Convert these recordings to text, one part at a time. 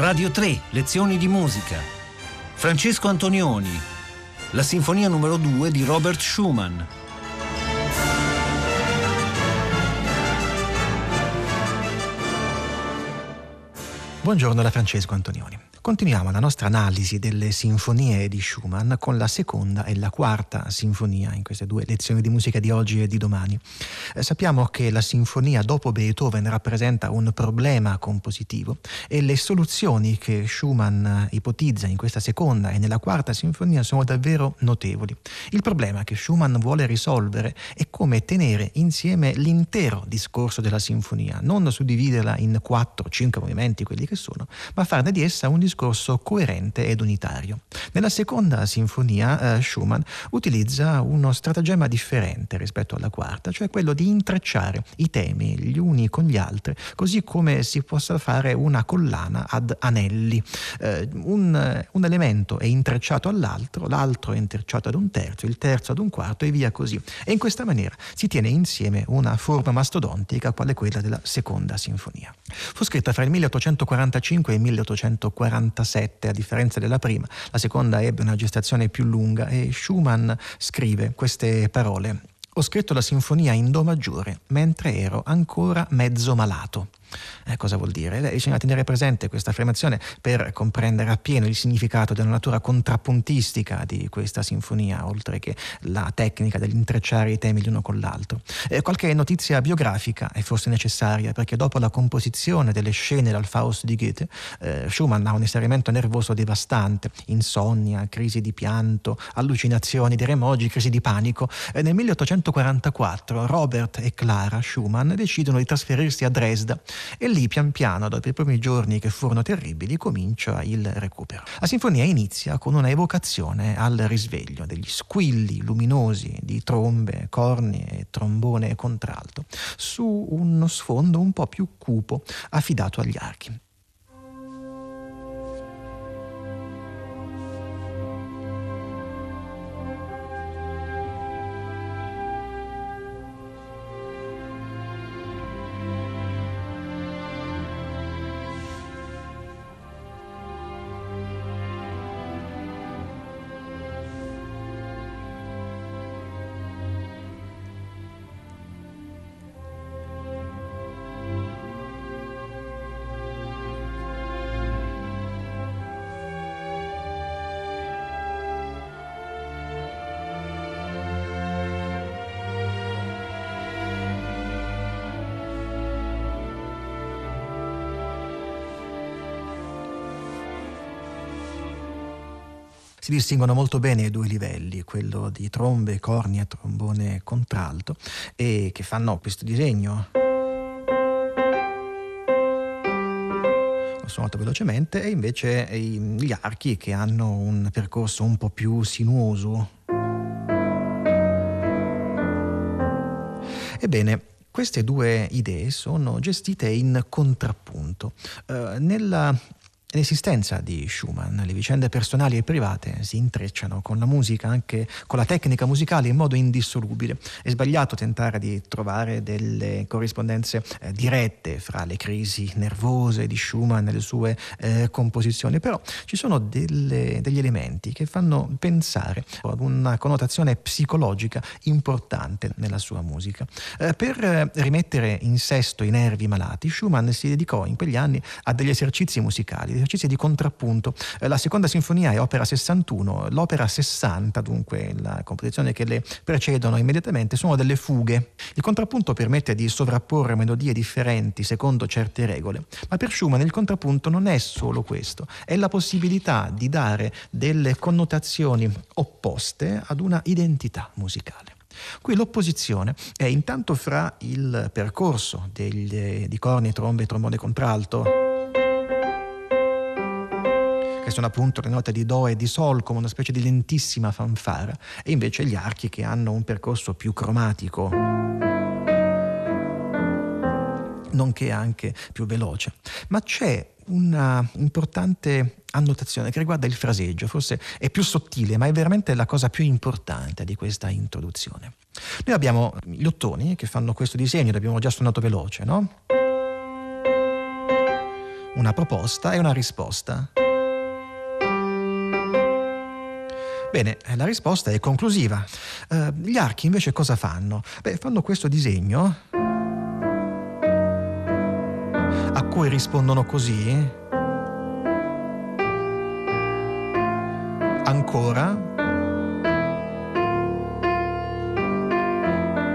Radio 3, lezioni di musica. Francesco Antonioni. La sinfonia numero 2 di Robert Schumann. Buongiorno da Francesco Antonioni. Continuiamo la nostra analisi delle sinfonie di Schumann con la seconda e la quarta sinfonia in queste due lezioni di musica di oggi e di domani. Eh, sappiamo che la sinfonia dopo Beethoven rappresenta un problema compositivo e le soluzioni che Schumann ipotizza in questa seconda e nella quarta sinfonia sono davvero notevoli. Il problema che Schumann vuole risolvere è come tenere insieme l'intero discorso della sinfonia, non suddividerla in quattro, cinque movimenti, quelli che sono, ma farne di essa un discorso coerente ed unitario. Nella seconda sinfonia eh, Schumann utilizza uno stratagemma differente rispetto alla quarta, cioè quello di intrecciare i temi gli uni con gli altri, così come si possa fare una collana ad anelli. Eh, un, un elemento è intrecciato all'altro, l'altro è intrecciato ad un terzo, il terzo ad un quarto e via così. E in questa maniera si tiene insieme una forma mastodontica quale quella della seconda sinfonia. Fu scritta fra il 1845 e il 1840 1947, a differenza della prima. La seconda ebbe una gestazione più lunga e Schumann scrive queste parole. Ho scritto la sinfonia in Do maggiore mentre ero ancora mezzo malato. Eh, cosa vuol dire? Bisogna tenere presente questa affermazione per comprendere appieno il significato della natura contrappuntistica di questa sinfonia, oltre che la tecnica dell'intrecciare i temi l'uno con l'altro. Eh, qualche notizia biografica è forse necessaria, perché dopo la composizione delle scene dal Faust di Goethe, eh, Schumann ha un esternamento nervoso devastante, insonnia, crisi di pianto, allucinazioni di remogi, crisi di panico. Eh, nel 1844 Robert e Clara Schumann decidono di trasferirsi a Dresda e lì pian piano, dopo i primi giorni che furono terribili, comincia il recupero. La sinfonia inizia con una evocazione al risveglio degli squilli luminosi di trombe, corni e trombone contralto su uno sfondo un po' più cupo affidato agli archi. Si distinguono molto bene i due livelli, quello di trombe, corni e trombone contralto, e che fanno questo disegno. suonato velocemente e invece gli archi che hanno un percorso un po' più sinuoso. Ebbene, queste due idee sono gestite in contrappunto. Uh, nella L'esistenza di Schumann, le vicende personali e private si intrecciano con la musica, anche con la tecnica musicale in modo indissolubile. È sbagliato tentare di trovare delle corrispondenze eh, dirette fra le crisi nervose di Schumann e le sue eh, composizioni, però ci sono delle, degli elementi che fanno pensare ad una connotazione psicologica importante nella sua musica. Eh, per rimettere in sesto i nervi malati, Schumann si dedicò in quegli anni a degli esercizi musicali esercizi di contrappunto. Eh, la seconda sinfonia è opera 61, l'opera 60, dunque la composizione che le precedono immediatamente, sono delle fughe. Il contrappunto permette di sovrapporre melodie differenti secondo certe regole, ma per Schumann il contrappunto non è solo questo, è la possibilità di dare delle connotazioni opposte ad una identità musicale. Qui l'opposizione è intanto fra il percorso degli, di corni, trombe trombone contralto che sono appunto le note di Do e di Sol come una specie di lentissima fanfara, e invece gli archi che hanno un percorso più cromatico nonché anche più veloce. Ma c'è una importante annotazione che riguarda il fraseggio, forse è più sottile, ma è veramente la cosa più importante di questa introduzione. Noi abbiamo gli ottoni che fanno questo disegno, l'abbiamo già suonato veloce, no? una proposta e una risposta. Bene, la risposta è conclusiva. Uh, gli archi invece cosa fanno? Beh, fanno questo disegno a cui rispondono così. Ancora.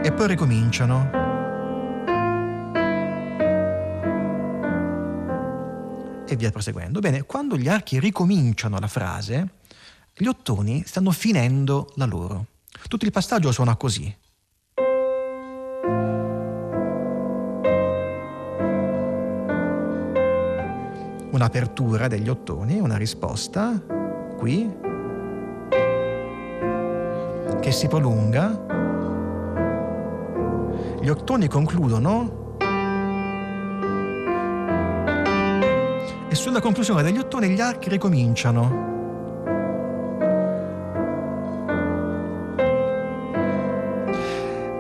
E poi ricominciano. E via proseguendo. Bene, quando gli archi ricominciano la frase, gli ottoni stanno finendo la loro. Tutto il passaggio suona così. Un'apertura degli ottoni, una risposta qui che si prolunga. Gli ottoni concludono e sulla conclusione degli ottoni gli archi ricominciano.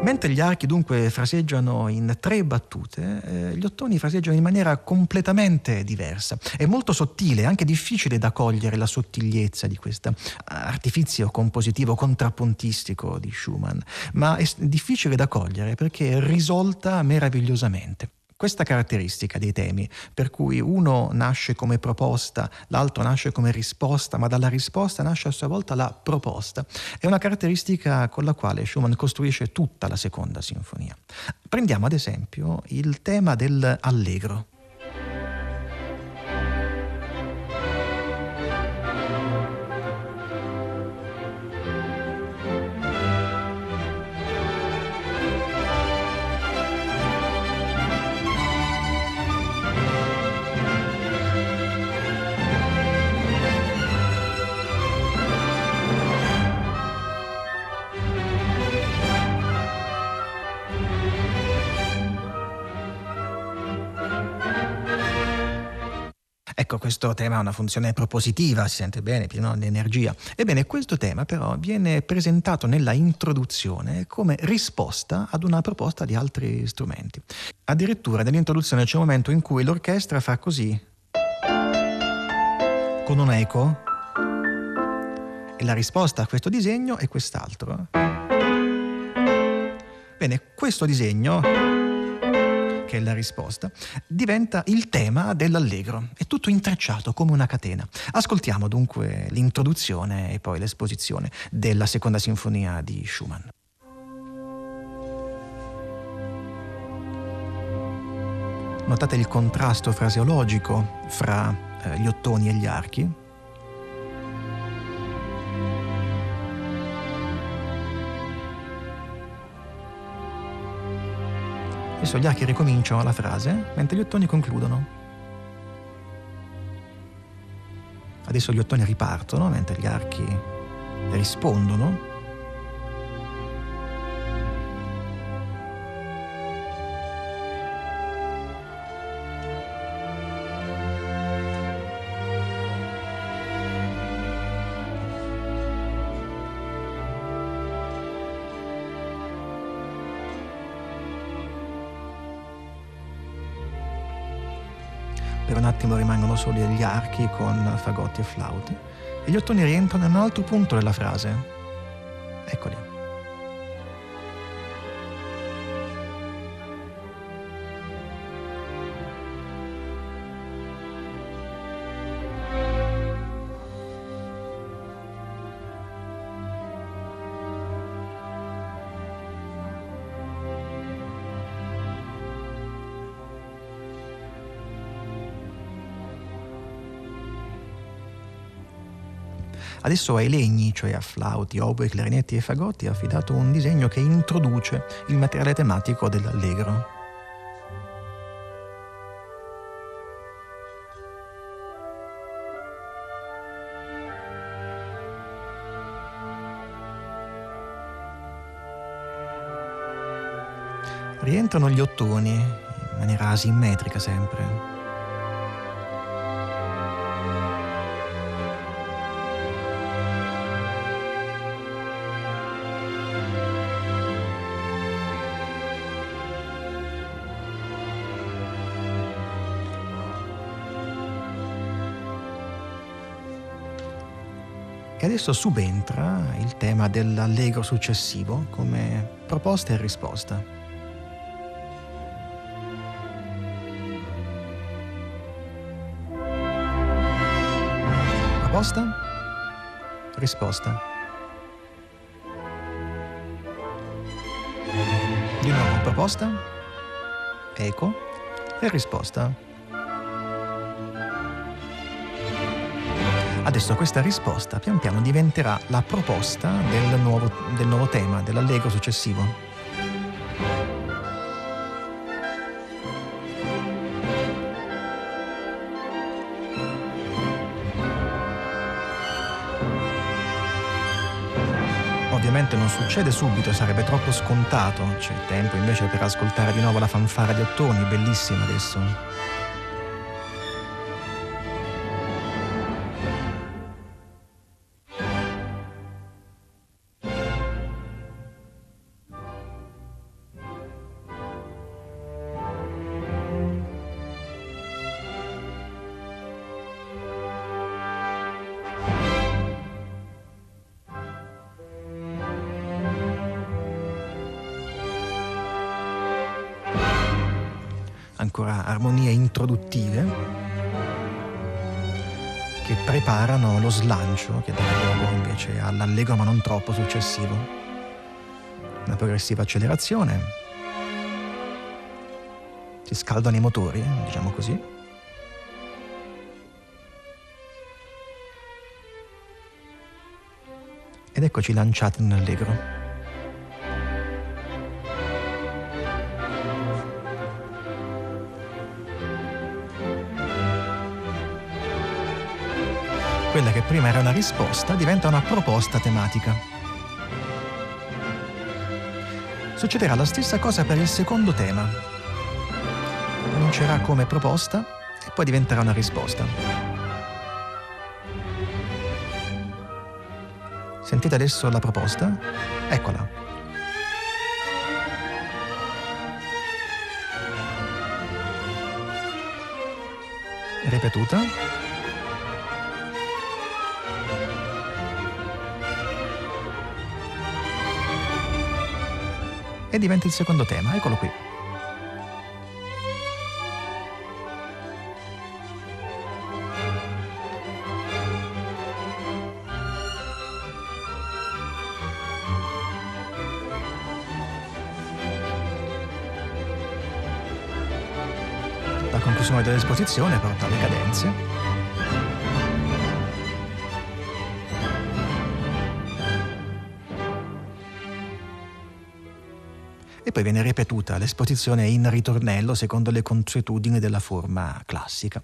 Mentre gli archi dunque fraseggiano in tre battute, eh, gli ottoni fraseggiano in maniera completamente diversa. È molto sottile, anche difficile da cogliere la sottigliezza di questo artifizio compositivo contrappuntistico di Schumann, ma è difficile da cogliere perché risolta meravigliosamente questa caratteristica dei temi, per cui uno nasce come proposta, l'altro nasce come risposta, ma dalla risposta nasce a sua volta la proposta, è una caratteristica con la quale Schumann costruisce tutta la seconda sinfonia. Prendiamo ad esempio il tema dell'allegro. Questo tema ha una funzione propositiva, si sente bene, pieno di energia. Ebbene, questo tema però viene presentato nella introduzione come risposta ad una proposta di altri strumenti. Addirittura nell'introduzione c'è un momento in cui l'orchestra fa così, con un eco, e la risposta a questo disegno è quest'altro. Bene, questo disegno che è la risposta, diventa il tema dell'allegro. È tutto intrecciato come una catena. Ascoltiamo dunque l'introduzione e poi l'esposizione della seconda sinfonia di Schumann. Notate il contrasto fraseologico fra eh, gli ottoni e gli archi? Adesso gli archi ricominciano la frase, mentre gli ottoni concludono. Adesso gli ottoni ripartono, mentre gli archi rispondono. Un attimo rimangono soli gli archi con fagotti e flauti e gli ottoni rientrano in un altro punto della frase. Eccoli. Adesso ai legni, cioè a flauti, oboe, clarinetti e fagotti, ha affidato un disegno che introduce il materiale tematico dell'allegro. Rientrano gli ottoni in maniera asimmetrica sempre. E adesso subentra il tema dell'allegro successivo come proposta e risposta. Proposta? Risposta. Di nuovo proposta, eco e risposta. Adesso questa risposta pian piano diventerà la proposta del nuovo, del nuovo tema, dell'allegro successivo. Ovviamente non succede subito, sarebbe troppo scontato, c'è tempo invece per ascoltare di nuovo la fanfara di ottoni, bellissima adesso. Ancora armonie introduttive che preparano lo slancio che dà luogo invece all'allegro ma non troppo successivo. Una progressiva accelerazione. Si scaldano i motori, diciamo così. Ed eccoci lanciati in prima era una risposta diventa una proposta tematica. Succederà la stessa cosa per il secondo tema. Comincerà come proposta e poi diventerà una risposta. Sentite adesso la proposta? Eccola. Ripetuta. E diventa il secondo tema. Eccolo qui. La conclusione dell'esposizione porta alle cadenze poi viene ripetuta l'esposizione in ritornello secondo le consuetudini della forma classica.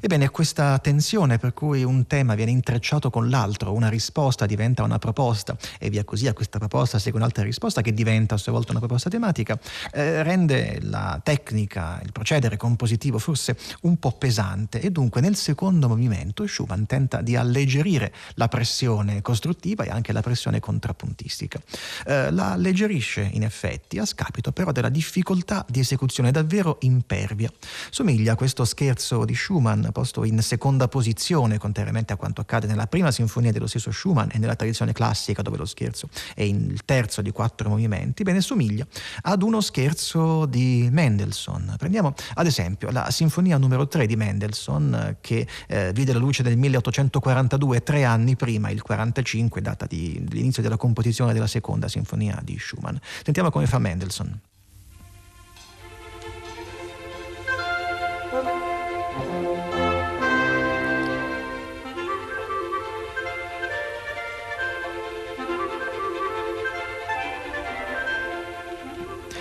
Ebbene, questa tensione per cui un tema viene intrecciato con l'altro, una risposta diventa una proposta e via così a questa proposta segue un'altra risposta che diventa a sua volta una proposta tematica, eh, rende la tecnica, il procedere compositivo forse un po' pesante e dunque nel secondo movimento Schumann tenta di alleggerire la pressione costruttiva e anche la pressione contrappuntistica. Eh, la alleggerisce in effetti a scapito scapito però della difficoltà di esecuzione davvero impervia. Somiglia a questo scherzo di Schumann, posto in seconda posizione, contrariamente a quanto accade nella prima sinfonia dello stesso Schumann e nella tradizione classica dove lo scherzo è il terzo di quattro movimenti, bene, somiglia ad uno scherzo di Mendelssohn. Prendiamo ad esempio la sinfonia numero 3 di Mendelssohn che eh, vide la luce nel 1842, tre anni prima, il 45, data dell'inizio della composizione della seconda sinfonia di Schumann. Sentiamo come fa Mendelssohn. Jackson.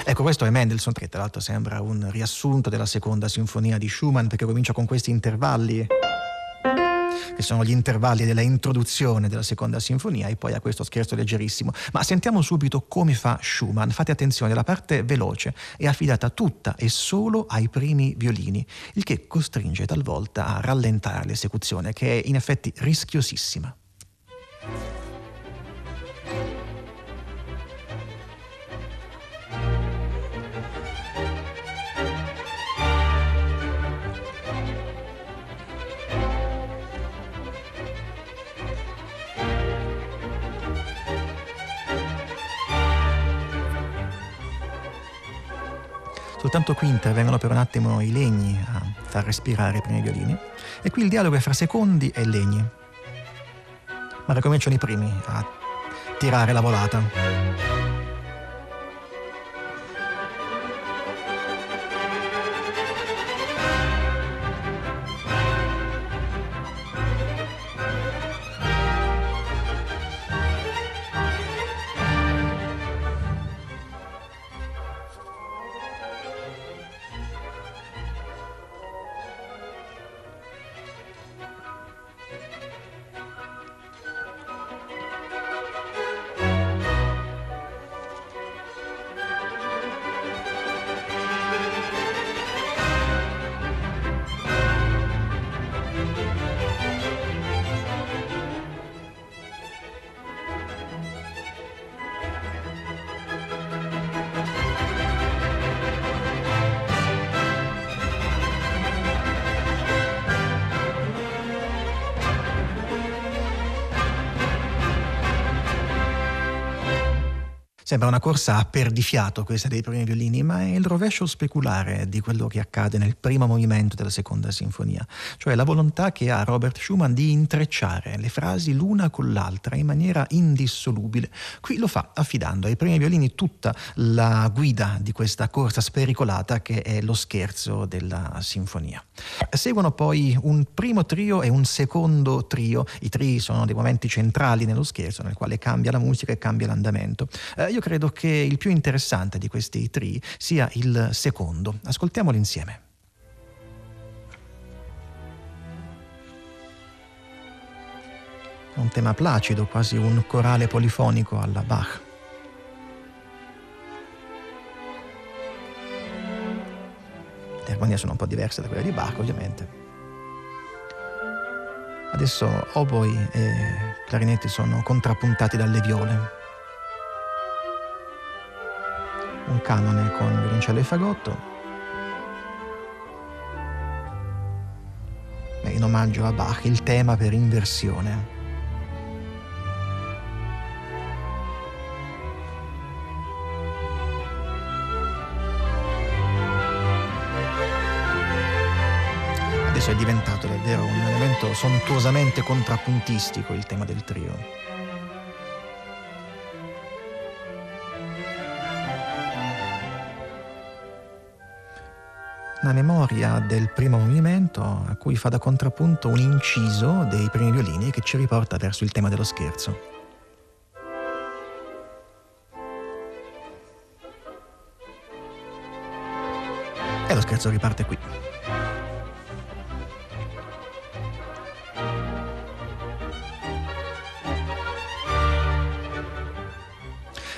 Ecco, questo è Mendelssohn, che tra l'altro sembra un riassunto della seconda sinfonia di Schumann, perché comincia con questi intervalli che sono gli intervalli della introduzione della seconda sinfonia e poi a questo scherzo leggerissimo. Ma sentiamo subito come fa Schumann. Fate attenzione, la parte veloce è affidata tutta e solo ai primi violini, il che costringe talvolta a rallentare l'esecuzione, che è in effetti rischiosissima. Soltanto qui intervengono per un attimo i legni a far respirare i primi violini e qui il dialogo è fra secondi e legni. Ma ricominciano i primi a tirare la volata. Sembra una corsa a perdifiato questa dei primi violini, ma è il rovescio speculare di quello che accade nel primo movimento della seconda sinfonia, cioè la volontà che ha Robert Schumann di intrecciare le frasi l'una con l'altra in maniera indissolubile. Qui lo fa affidando ai primi violini tutta la guida di questa corsa spericolata che è lo scherzo della sinfonia. Seguono poi un primo trio e un secondo trio. I tri sono dei momenti centrali nello scherzo nel quale cambia la musica e cambia l'andamento. Eh, io credo che il più interessante di questi tri sia il secondo. Ascoltiamolo insieme. Un tema placido, quasi un corale polifonico alla Bach. Le armonie sono un po' diverse da quelle di Bach, ovviamente. Adesso oboi e clarinetti sono contrappuntati dalle viole. Un canone con violoncello e fagotto. In omaggio a Bach il tema per inversione. Adesso è diventato davvero un elemento sontuosamente contrappuntistico il tema del trio. Una memoria del primo movimento a cui fa da contrappunto un inciso dei primi violini che ci riporta verso il tema dello scherzo. E lo scherzo riparte qui.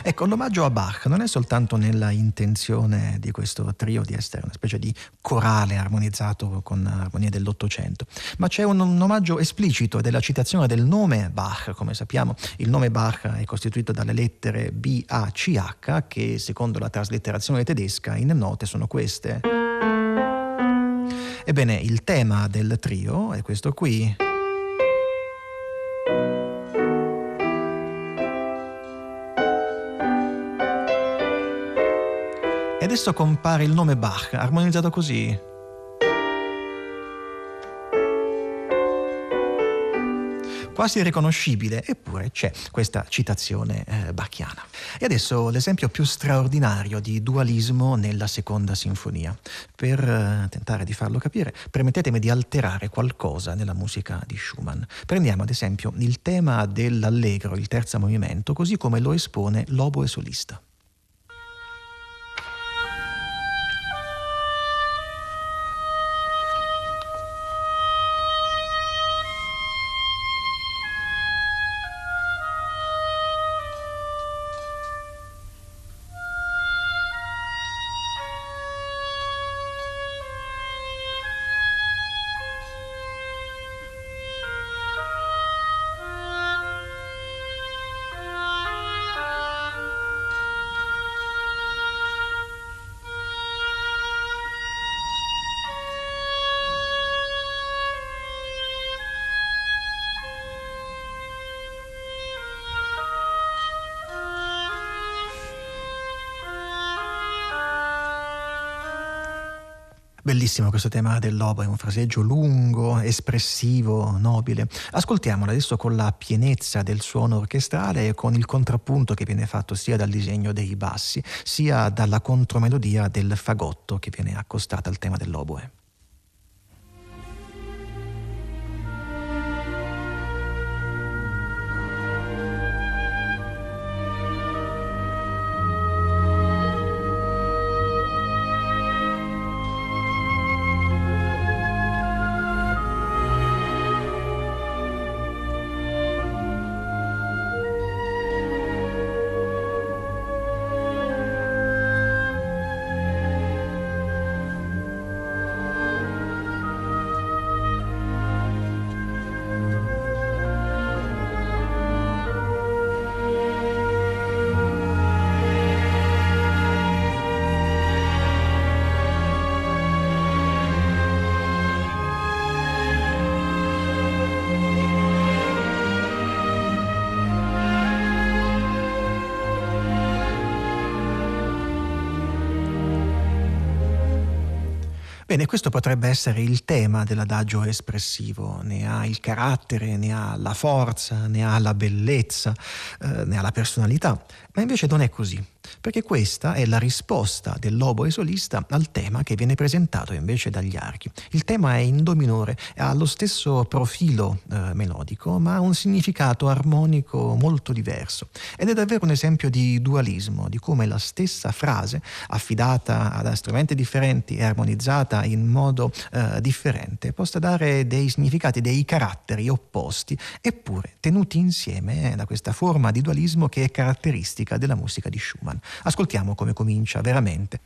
Ecco, l'omaggio a Bach non è soltanto nella intenzione di questo trio di essere una specie di corale armonizzato con armonie dell'Ottocento, ma c'è un, un omaggio esplicito della citazione del nome Bach. Come sappiamo, il nome Bach è costituito dalle lettere B, A, C, H, che secondo la traslitterazione tedesca in note sono queste. Ebbene, il tema del trio è questo qui. Adesso compare il nome Bach, armonizzato così. quasi riconoscibile, eppure c'è questa citazione eh, bachiana. E adesso l'esempio più straordinario di dualismo nella seconda sinfonia. Per eh, tentare di farlo capire, permettetemi di alterare qualcosa nella musica di Schumann. Prendiamo ad esempio il tema dell'allegro, il terzo movimento, così come lo espone l'oboe solista. Bellissimo questo tema del lobo, è un fraseggio lungo, espressivo, nobile. Ascoltiamolo adesso con la pienezza del suono orchestrale e con il contrappunto che viene fatto sia dal disegno dei bassi, sia dalla contromelodia del fagotto che viene accostata al tema dell'oboe. Bene, questo potrebbe essere il tema dell'adagio espressivo, ne ha il carattere, ne ha la forza, ne ha la bellezza, eh, ne ha la personalità, ma invece non è così perché questa è la risposta dell'oboe solista al tema che viene presentato invece dagli archi. Il tema è in do minore, ha lo stesso profilo eh, melodico, ma ha un significato armonico molto diverso ed è davvero un esempio di dualismo, di come la stessa frase, affidata ad strumenti differenti e armonizzata in modo eh, differente, possa dare dei significati, dei caratteri opposti, eppure tenuti insieme da questa forma di dualismo che è caratteristica della musica di Schumann. Ascoltiamo come comincia veramente.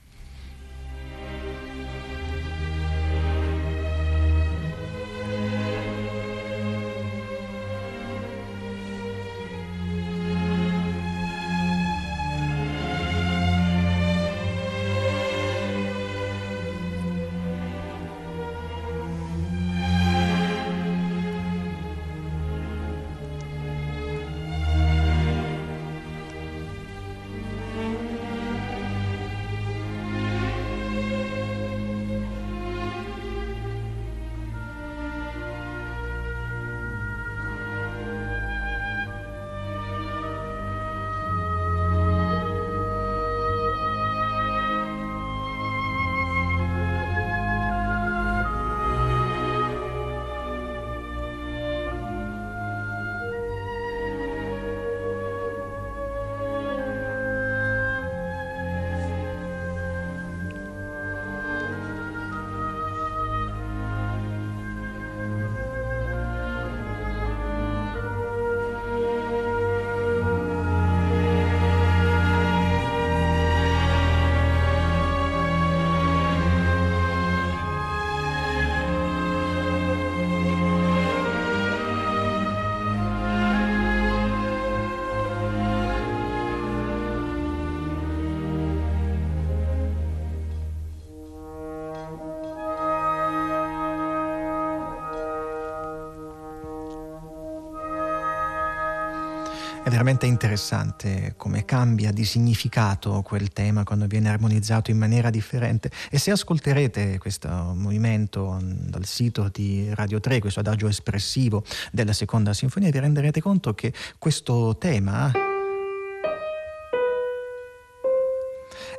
È veramente interessante come cambia di significato quel tema quando viene armonizzato in maniera differente. E se ascolterete questo movimento dal sito di Radio 3, questo adagio espressivo della seconda sinfonia, vi renderete conto che questo tema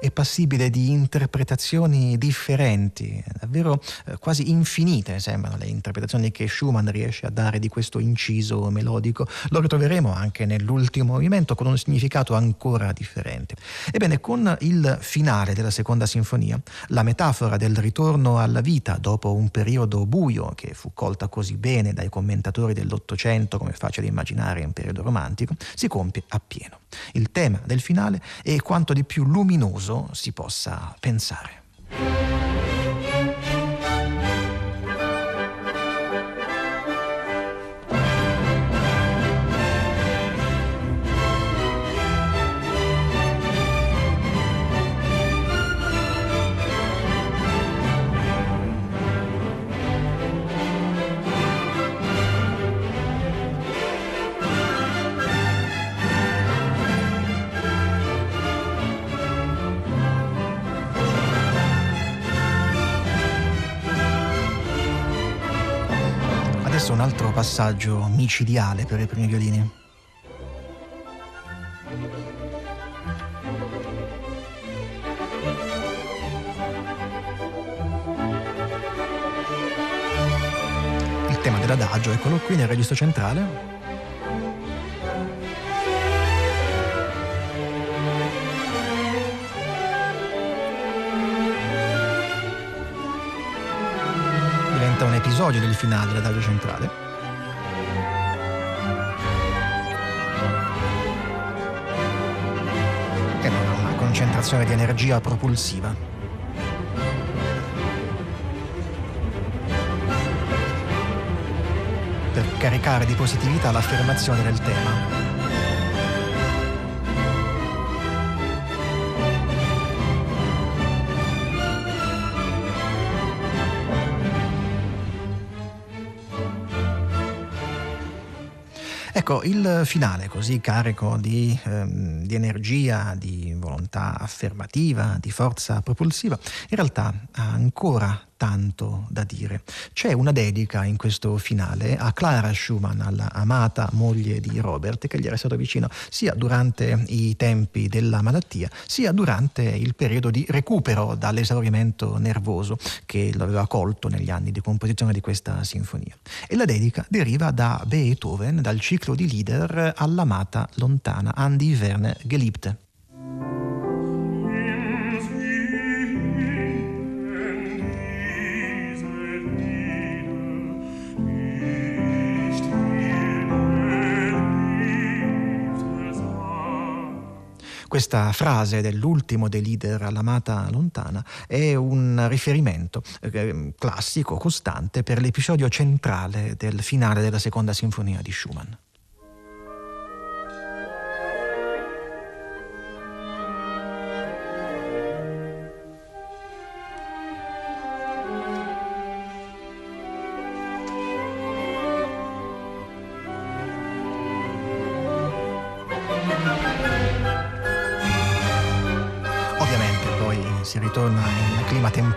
è passibile di interpretazioni differenti, davvero eh, quasi infinite sembrano le interpretazioni che Schumann riesce a dare di questo inciso melodico. Lo ritroveremo anche nell'ultimo movimento con un significato ancora differente. Ebbene, con il finale della seconda sinfonia, la metafora del ritorno alla vita dopo un periodo buio che fu colta così bene dai commentatori dell'Ottocento come facile immaginare in periodo romantico, si compie appieno. Il tema del finale è quanto di più luminoso si possa pensare. Passaggio micidiale per i primi violini. Il tema dell'adagio, eccolo qui nel registro centrale. diventa un episodio del finale dell'adagio centrale. Concentrazione di energia propulsiva. Per caricare di positività l'affermazione del tema. Ecco, il finale così carico di, ehm, di, energia, di volontà affermativa, di forza propulsiva, in realtà ha ancora tanto da dire. C'è una dedica in questo finale a Clara Schumann, alla amata moglie di Robert, che gli era stato vicino sia durante i tempi della malattia, sia durante il periodo di recupero dall'esaurimento nervoso che lo aveva colto negli anni di composizione di questa sinfonia. E la dedica deriva da Beethoven, dal ciclo di Lieder all'amata lontana Andi Verne Geliebte. Questa frase dell'ultimo dei leader all'amata lontana è un riferimento eh, classico, costante, per l'episodio centrale del finale della seconda sinfonia di Schumann.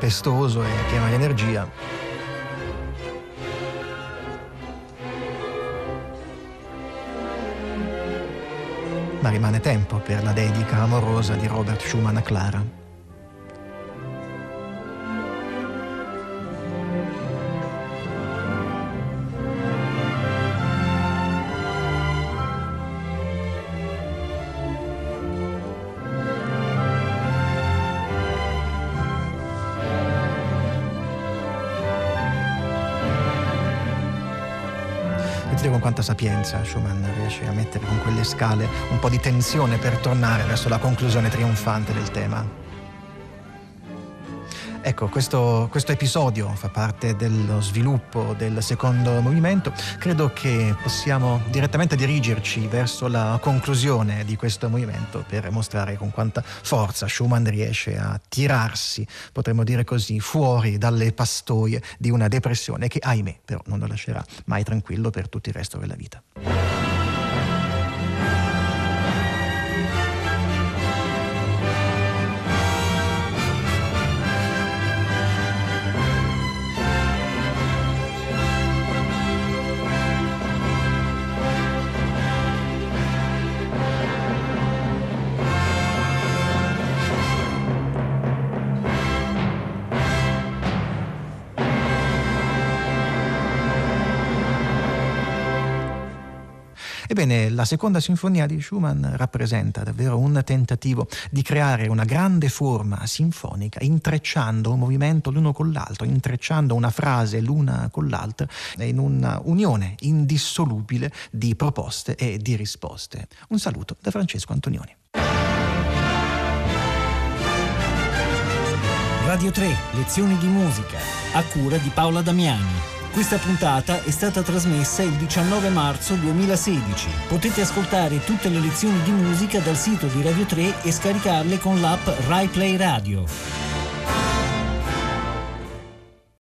Tempestoso e pieno di energia. Ma rimane tempo per la dedica amorosa di Robert Schumann a Clara. Quanta sapienza Schumann riesce a mettere con quelle scale un po' di tensione per tornare verso la conclusione trionfante del tema. Ecco, questo, questo, episodio fa parte dello sviluppo del secondo movimento. Credo che possiamo direttamente dirigerci verso la conclusione di questo movimento per mostrare con quanta forza Schumann riesce a tirarsi, potremmo dire così, fuori dalle pastoie di una depressione che, ahimè, però non lo lascerà mai tranquillo per tutto il resto della vita. Ebbene, la seconda sinfonia di Schumann rappresenta davvero un tentativo di creare una grande forma sinfonica, intrecciando un movimento l'uno con l'altro, intrecciando una frase l'una con l'altra in una unione indissolubile di proposte e di risposte. Un saluto da Francesco Antonioni. Radio 3, lezioni di musica, a cura di Paola Damiani. Questa puntata è stata trasmessa il 19 marzo 2016. Potete ascoltare tutte le lezioni di musica dal sito di Radio 3 e scaricarle con l'app RaiPlay Radio.